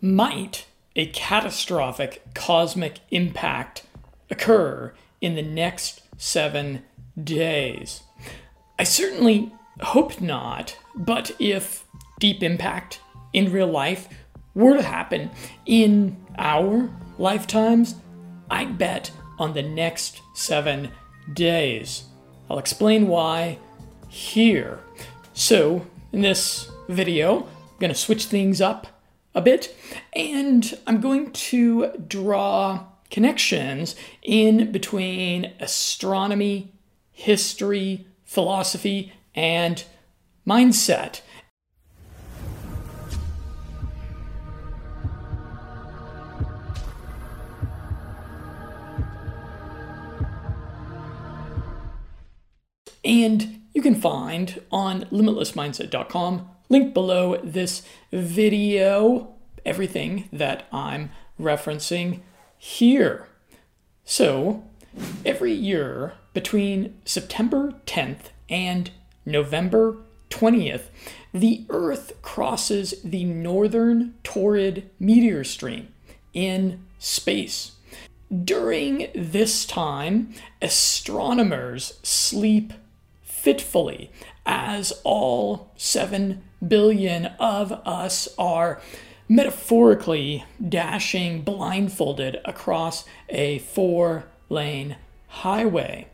Might a catastrophic cosmic impact occur in the next seven days? I certainly hope not, but if deep impact in real life were to happen in our lifetimes, I'd bet on the next seven days. I'll explain why here. So, in this video, I'm going to switch things up a bit and I'm going to draw connections in between astronomy, history, philosophy, and mindset. And you can find on limitlessmindset.com, link below this video, everything that I'm referencing here. So, every year between September 10th and November 20th, the Earth crosses the northern Taurid meteor stream in space. During this time, astronomers sleep fitfully, as all 7 billion of us are metaphorically dashing blindfolded across a four lane highway.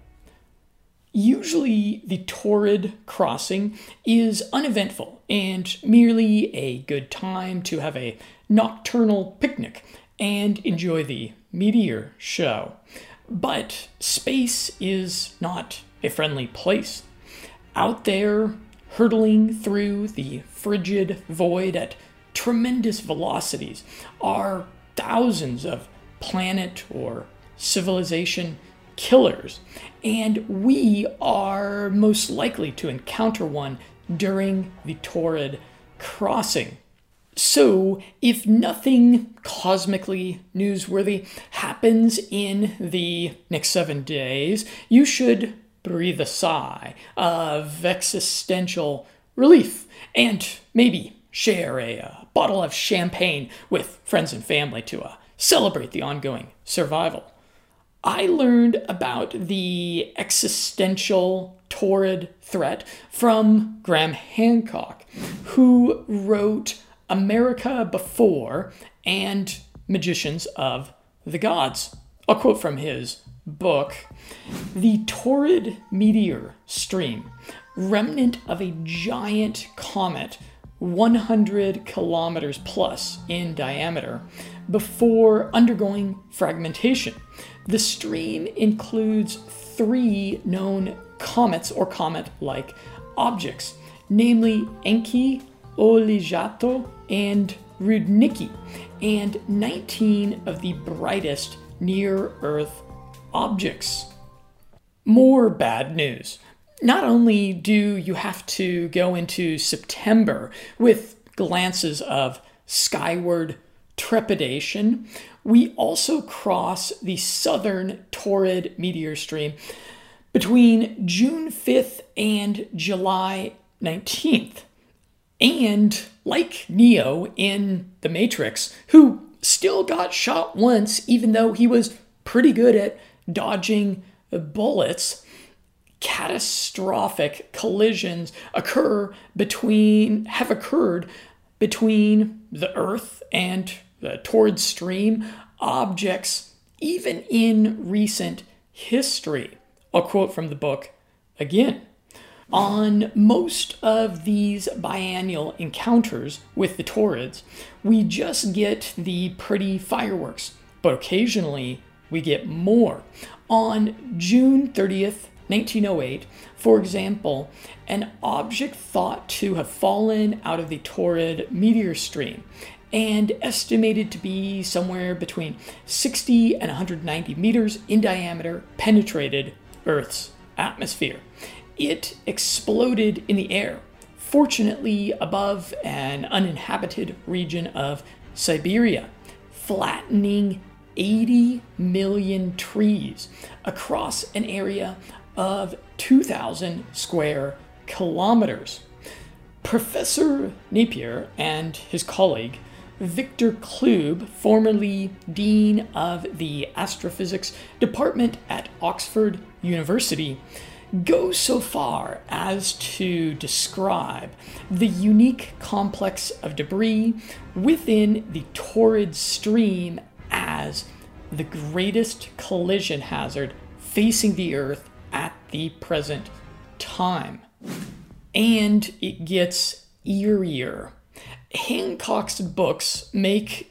Usually, the Taurid crossing is uneventful and merely a good time to have a nocturnal picnic and enjoy the meteor show. But space is not a friendly place. Out there, hurtling through the frigid void at tremendous velocities, are thousands of planet or civilization killers, and we are most likely to encounter one during the Taurid crossing. So, if nothing cosmically newsworthy happens in the next seven days, you should breathe a sigh of existential relief and maybe share a, a uh, bottle of champagne with friends and family to uh, celebrate the ongoing survival. I learned about the existential Taurid threat from Graham Hancock, who wrote America Before and Magicians of the Gods. I'll quote from his book The Taurid meteor stream, remnant of a giant comet 100 kilometers plus in diameter, before undergoing fragmentation. The stream includes three known comets or comet like objects, namely Encke, Oljato, and Rudnicki, and 19 of the brightest near Earth objects. More bad news. Not only do you have to go into September with glances of skyward trepidation, we also cross the southern Taurid meteor stream between June 5th and July 19th. And like Neo in The Matrix, who still got shot once, even though he was pretty good at dodging bullets, catastrophic collisions occur between, have occurred between the Earth and uh, the Taurid stream objects, even in recent history. I'll quote from the book again. On most of these biennial encounters with the Taurids, we just get the pretty fireworks, but occasionally we get more. On June 30th, 1908, for example, an object thought to have fallen out of the Taurid meteor stream and estimated to be somewhere between 60 and 190 meters in diameter penetrated Earth's atmosphere. It exploded in the air, fortunately above an uninhabited region of Siberia, flattening 80 million trees across an area of 2,000 square kilometers. Professor Napier and his colleague Victor Clube, formerly Dean of the Astrophysics Department at Oxford University, go so far as to describe the unique complex of debris within the Taurid stream as the greatest collision hazard facing the Earth at the present time. And it gets eerier. Hancock's books make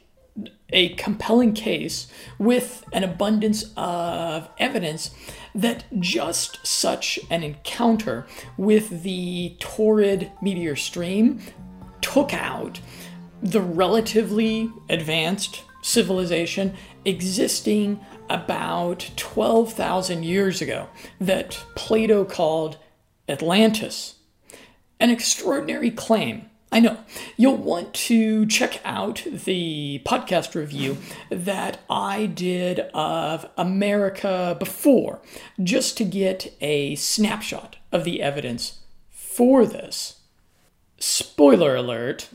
a compelling case with an abundance of evidence that just such an encounter with the Taurid meteor stream took out the relatively advanced civilization existing about 12,000 years ago that Plato called Atlantis. An extraordinary claim I know. You'll want to check out the podcast review that I did of America before, just to get a snapshot of the evidence for this. Spoiler alert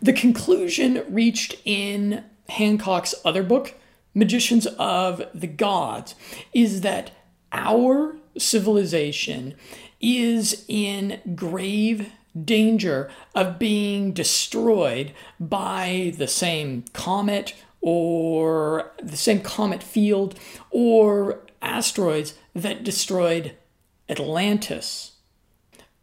the conclusion reached in Hancock's other book, Magicians of the Gods, is that our civilization is in grave danger of being destroyed by the same comet or the same comet field or asteroids that destroyed Atlantis.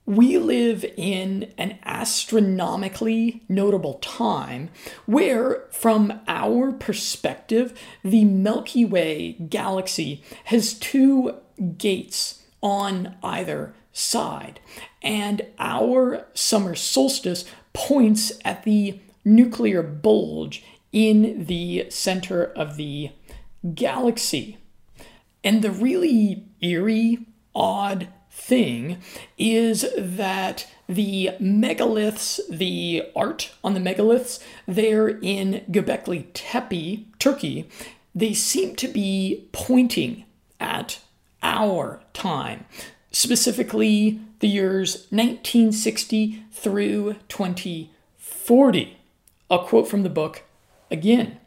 We live in an astronomically notable time where, from our perspective, the Milky Way galaxy has two gates on either side. And our summer solstice points at the nuclear bulge in the center of the galaxy. And the really eerie, odd thing is that the megaliths, the art on the megaliths there in Göbekli Tepe, Turkey, they seem to be pointing at our time specifically the years 1960 through 2040. A quote from the book again.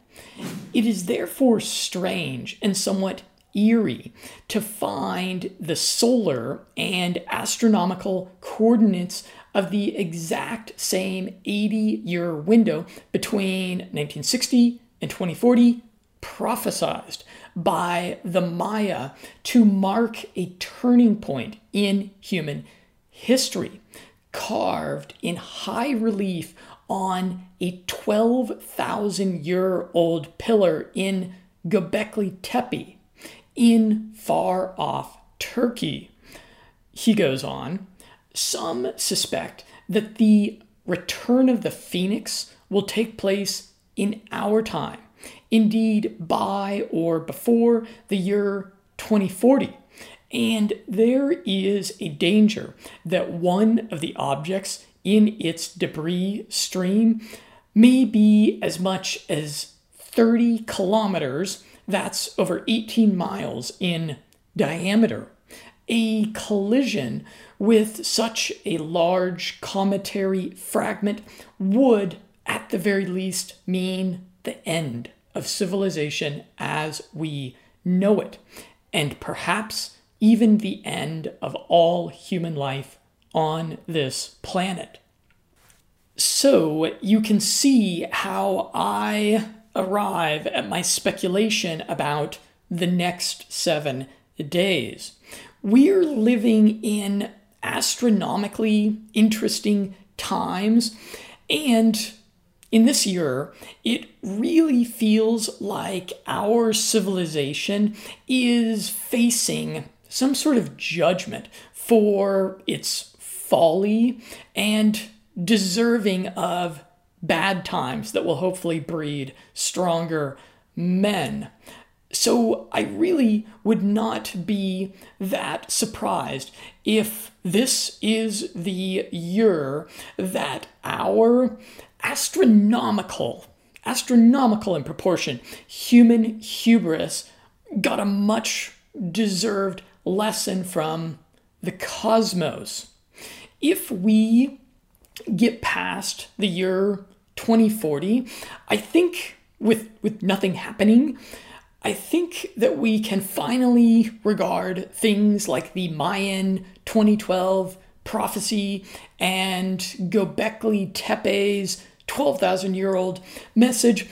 It is therefore strange and somewhat eerie to find the solar and astronomical coordinates of the exact same 80 year window between 1960 and 2040 prophesized by the Maya to mark a turning point in human history, carved in high relief on a 12,000 year old pillar in Göbekli Tepe in far off Turkey. He goes on, some suspect that the return of the phoenix will take place in our time indeed by or before the year 2040. And there is a danger that one of the objects in its debris stream may be as much as 30 kilometers, that's over 18 miles in diameter. A collision with such a large cometary fragment would, at the very least, mean the end of civilization as we know it, and perhaps even the end of all human life on this planet. So you can see how I arrive at my speculation about the next seven days. We're living in astronomically interesting times, and in this year, it really feels like our civilization is facing some sort of judgment for its folly and deserving of bad times that will hopefully breed stronger men. So I really would not be that surprised if this is the year that our astronomical, astronomical in proportion, human hubris got a much deserved lesson from the cosmos. If we get past the year 2040, I think with with nothing happening, I think that we can finally regard things like the Mayan 2012 prophecy and Göbekli Tepe's 12,000 year old message.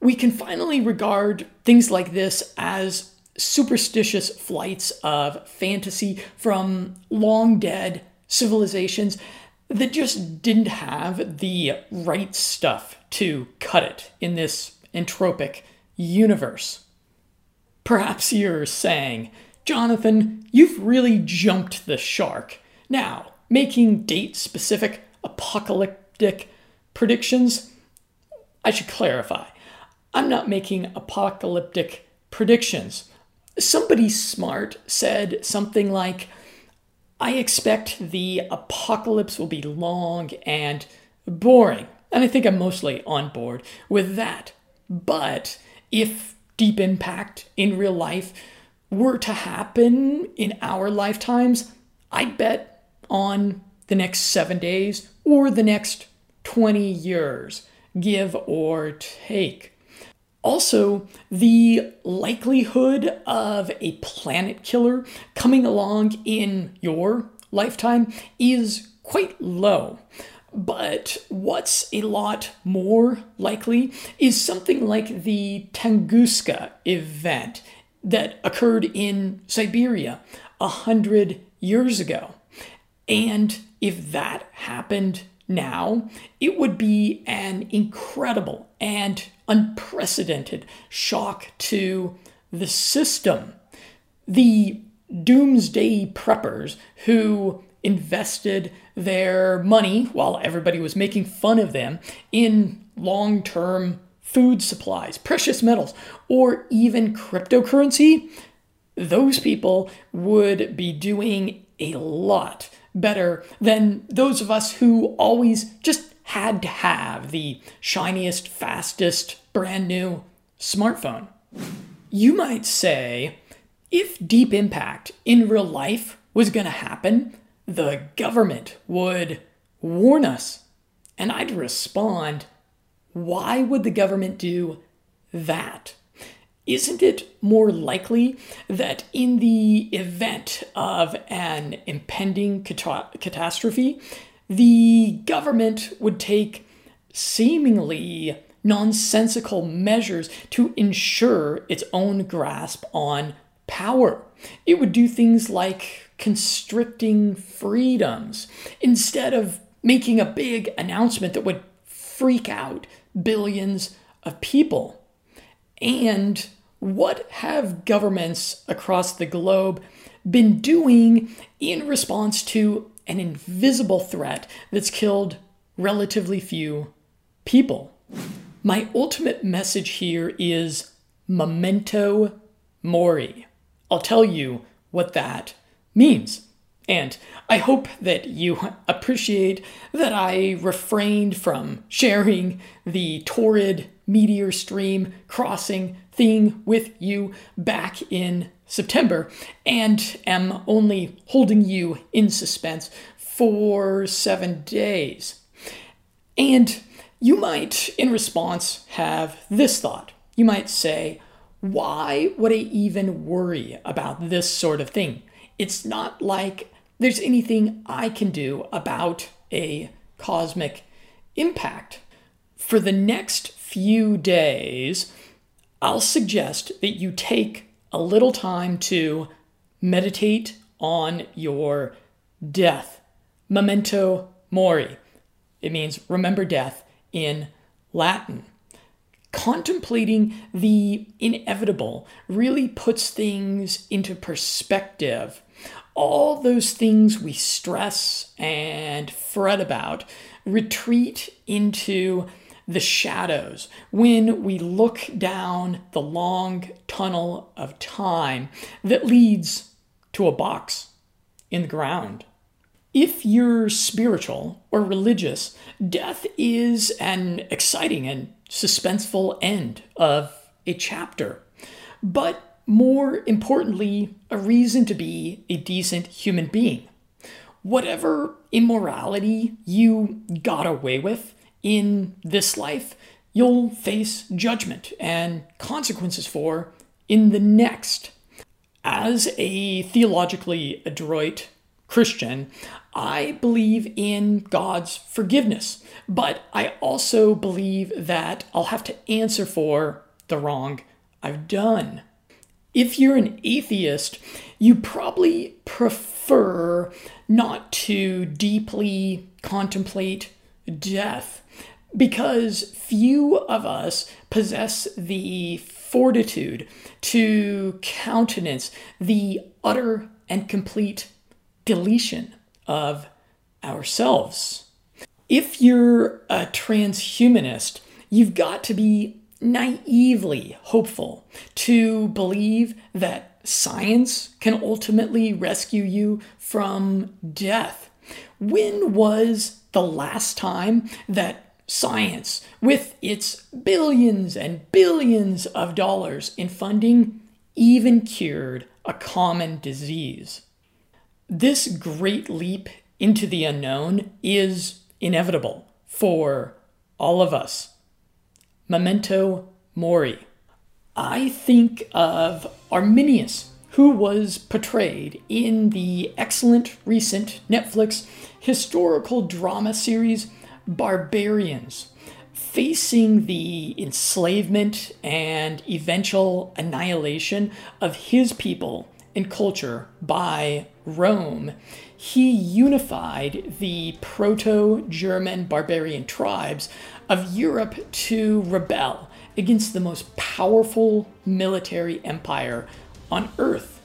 We can finally regard things like this as superstitious flights of fantasy from long dead civilizations that just didn't have the right stuff to cut it in this entropic universe. Perhaps you're saying, Jonathan, you've really jumped the shark. Now, making date specific apocalyptic predictions, I should clarify. I'm not making apocalyptic predictions. Somebody smart said something like, I expect the apocalypse will be long and boring. And I think I'm mostly on board with that. But if deep impact in real life were to happen in our lifetimes, I bet on the next seven days or the next 20 years, give or take. Also, the likelihood of a planet killer coming along in your lifetime is quite low. But what's a lot more likely is something like the Tunguska event that occurred in Siberia a hundred years ago. And if that happened now, it would be an incredible and unprecedented shock to the system. The doomsday preppers who invested their money while everybody was making fun of them in long term food supplies, precious metals, or even cryptocurrency, those people would be doing a lot better than those of us who always just had to have the shiniest, fastest, brand new smartphone. You might say, if deep impact in real life was going to happen, the government would warn us. And I'd respond, why would the government do that? isn't it more likely that in the event of an impending cat- catastrophe, the government would take seemingly nonsensical measures to ensure its own grasp on power? It would do things like constricting freedoms instead of making a big announcement that would freak out billions of people. And what have governments across the globe been doing in response to an invisible threat that's killed relatively few people? My ultimate message here is memento mori. I'll tell you what that means. And I hope that you appreciate that I refrained from sharing the Taurid meteor stream crossing thing with you back in September and am only holding you in suspense for seven days. And you might, in response, have this thought. You might say, why would I even worry about this sort of thing? It's not like there's anything I can do about a cosmic impact. For the next few days, I'll suggest that you take a little time to meditate on your death. Memento mori. It means remember death in Latin. Contemplating the inevitable really puts things into perspective. All those things we stress and fret about retreat into the shadows, when we look down the long tunnel of time that leads to a box in the ground. If you're spiritual or religious, death is an exciting and suspenseful end of a chapter, but more importantly, a reason to be a decent human being. Whatever immorality you got away with in this life, you'll face judgment and consequences for in the next. As a theologically adroit Christian, I believe in God's forgiveness, but I also believe that I'll have to answer for the wrong I've done. If you're an atheist, you probably prefer not to deeply contemplate death because few of us possess the fortitude to countenance the utter and complete deletion of ourselves. If you're a transhumanist, you've got to be naively hopeful to believe that science can ultimately rescue you from death. When was the last time that science, with its billions and billions of dollars in funding, even cured a common disease? This great leap into the unknown is inevitable for all of us. Memento Mori. I think of Arminius, who was portrayed in the excellent recent Netflix historical drama series Barbarians, facing the enslavement and eventual annihilation of his people and culture by Rome, he unified the proto German barbarian tribes of Europe to rebel against the most powerful military empire on earth.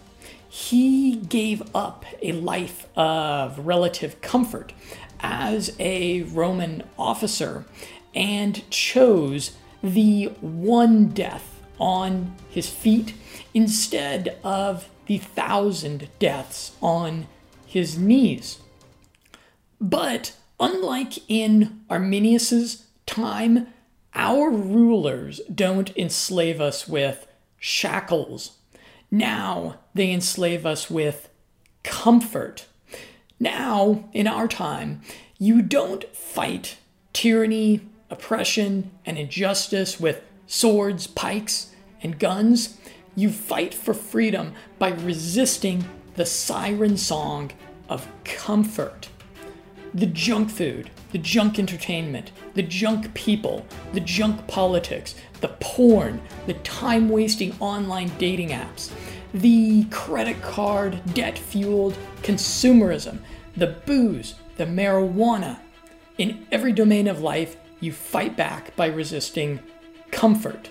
He gave up a life of relative comfort as a Roman officer and chose the one death on his feet instead of the thousand deaths on his knees. But unlike in Arminius's time, our rulers don't enslave us with shackles. Now they enslave us with comfort. Now, in our time, you don't fight tyranny, oppression, and injustice with swords, pikes, and guns. You fight for freedom by resisting the siren song of comfort. The junk food, the junk entertainment, the junk people, the junk politics, the porn, the time wasting online dating apps, the credit card debt fueled consumerism, the booze, the marijuana. In every domain of life, you fight back by resisting comfort.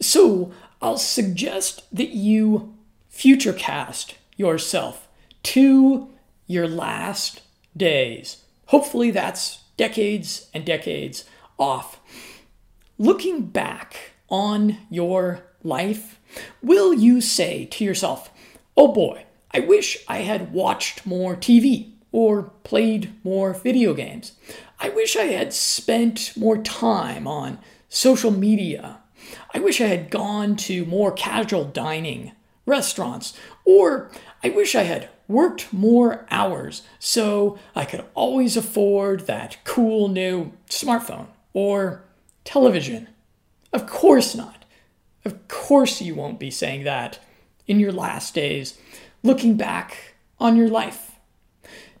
So, I'll suggest that you futurecast yourself to your last days. Hopefully, that's decades and decades off. Looking back on your life, will you say to yourself, oh boy, I wish I had watched more TV or played more video games. I wish I had spent more time on social media I wish I had gone to more casual dining restaurants, or I wish I had worked more hours so I could always afford that cool new smartphone or television. Of course not. Of course you won't be saying that in your last days, looking back on your life.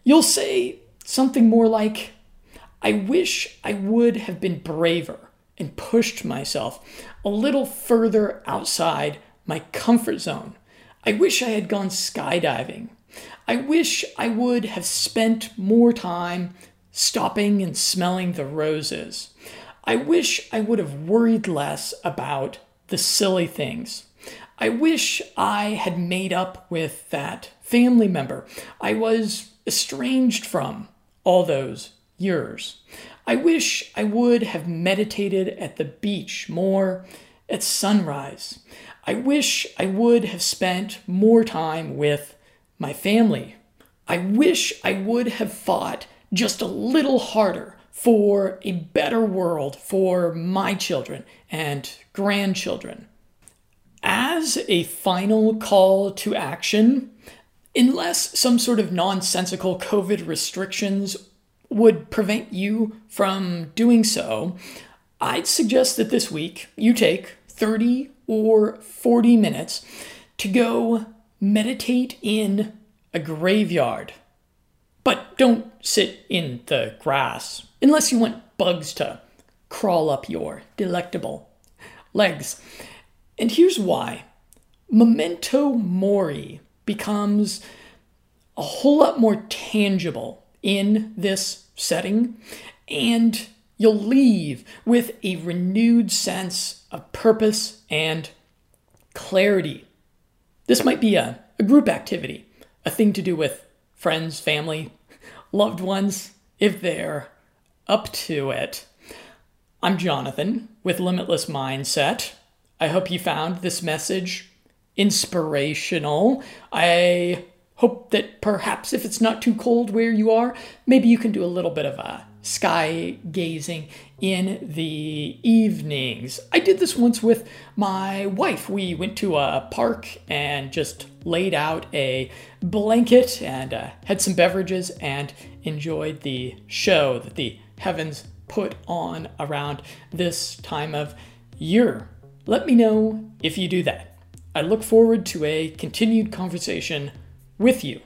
You'll say something more like, I wish I would have been braver and pushed myself a little further outside my comfort zone. I wish I had gone skydiving. I wish I would have spent more time stopping and smelling the roses. I wish I would have worried less about the silly things. I wish I had made up with that family member I was estranged from all those years. I wish I would have meditated at the beach more at sunrise. I wish I would have spent more time with my family. I wish I would have fought just a little harder for a better world for my children and grandchildren. As a final call to action, unless some sort of nonsensical COVID restrictions would prevent you from doing so, I'd suggest that this week you take 30 or 40 minutes to go meditate in a graveyard. But don't sit in the grass unless you want bugs to crawl up your delectable legs. And here's why memento mori becomes a whole lot more tangible in this setting, and you'll leave with a renewed sense of purpose and clarity. This might be a, a group activity, a thing to do with friends, family, loved ones, if they're up to it. I'm Jonathan with Limitless Mindset. I hope you found this message inspirational. I hope that perhaps if it's not too cold where you are, maybe you can do a little bit of a sky gazing in the evenings. I did this once with my wife. We went to a park and just laid out a blanket and uh, had some beverages and enjoyed the show that the heavens put on around this time of year. Let me know if you do that. I look forward to a continued conversation with you.